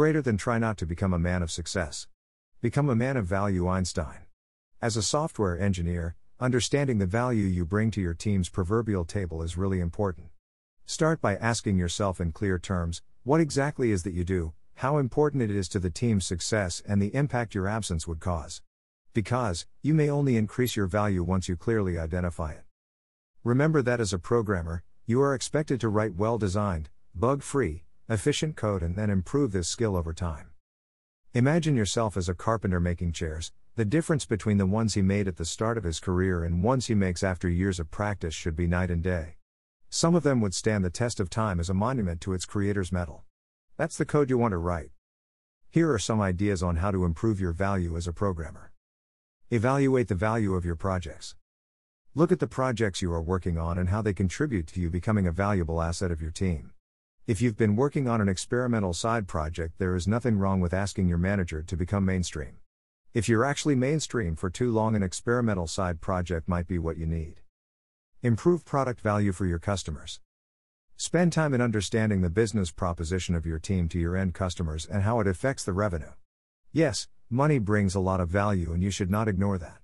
greater than try not to become a man of success. Become a man of value, Einstein. As a software engineer, understanding the value you bring to your team's proverbial table is really important. Start by asking yourself in clear terms what exactly is that you do, how important it is to the team's success, and the impact your absence would cause. Because, you may only increase your value once you clearly identify it. Remember that as a programmer, you are expected to write well designed, bug free, efficient code and then improve this skill over time. Imagine yourself as a carpenter making chairs, the difference between the ones he made at the start of his career and ones he makes after years of practice should be night and day. Some of them would stand the test of time as a monument to its creator's mettle. That's the code you want to write. Here are some ideas on how to improve your value as a programmer. Evaluate the value of your projects. Look at the projects you are working on and how they contribute to you becoming a valuable asset of your team. If you've been working on an experimental side project, there is nothing wrong with asking your manager to become mainstream. If you're actually mainstream for too long, an experimental side project might be what you need. Improve product value for your customers. Spend time in understanding the business proposition of your team to your end customers and how it affects the revenue. Yes, money brings a lot of value and you should not ignore that.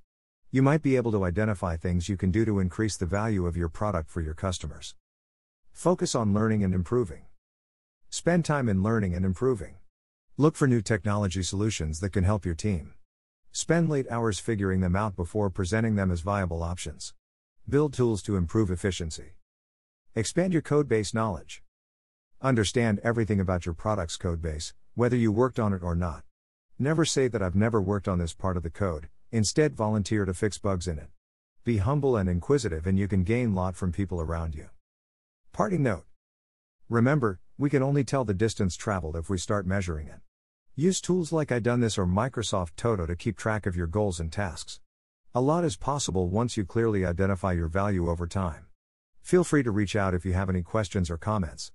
You might be able to identify things you can do to increase the value of your product for your customers. Focus on learning and improving. Spend time in learning and improving. Look for new technology solutions that can help your team. Spend late hours figuring them out before presenting them as viable options. Build tools to improve efficiency. Expand your codebase knowledge. Understand everything about your product's codebase, whether you worked on it or not. Never say that I've never worked on this part of the code, Instead, volunteer to fix bugs in it. Be humble and inquisitive, and you can gain a lot from people around you. Parting note Remember, we can only tell the distance traveled if we start measuring it. Use tools like iDoneThis or Microsoft To Do to keep track of your goals and tasks. A lot is possible once you clearly identify your value over time. Feel free to reach out if you have any questions or comments.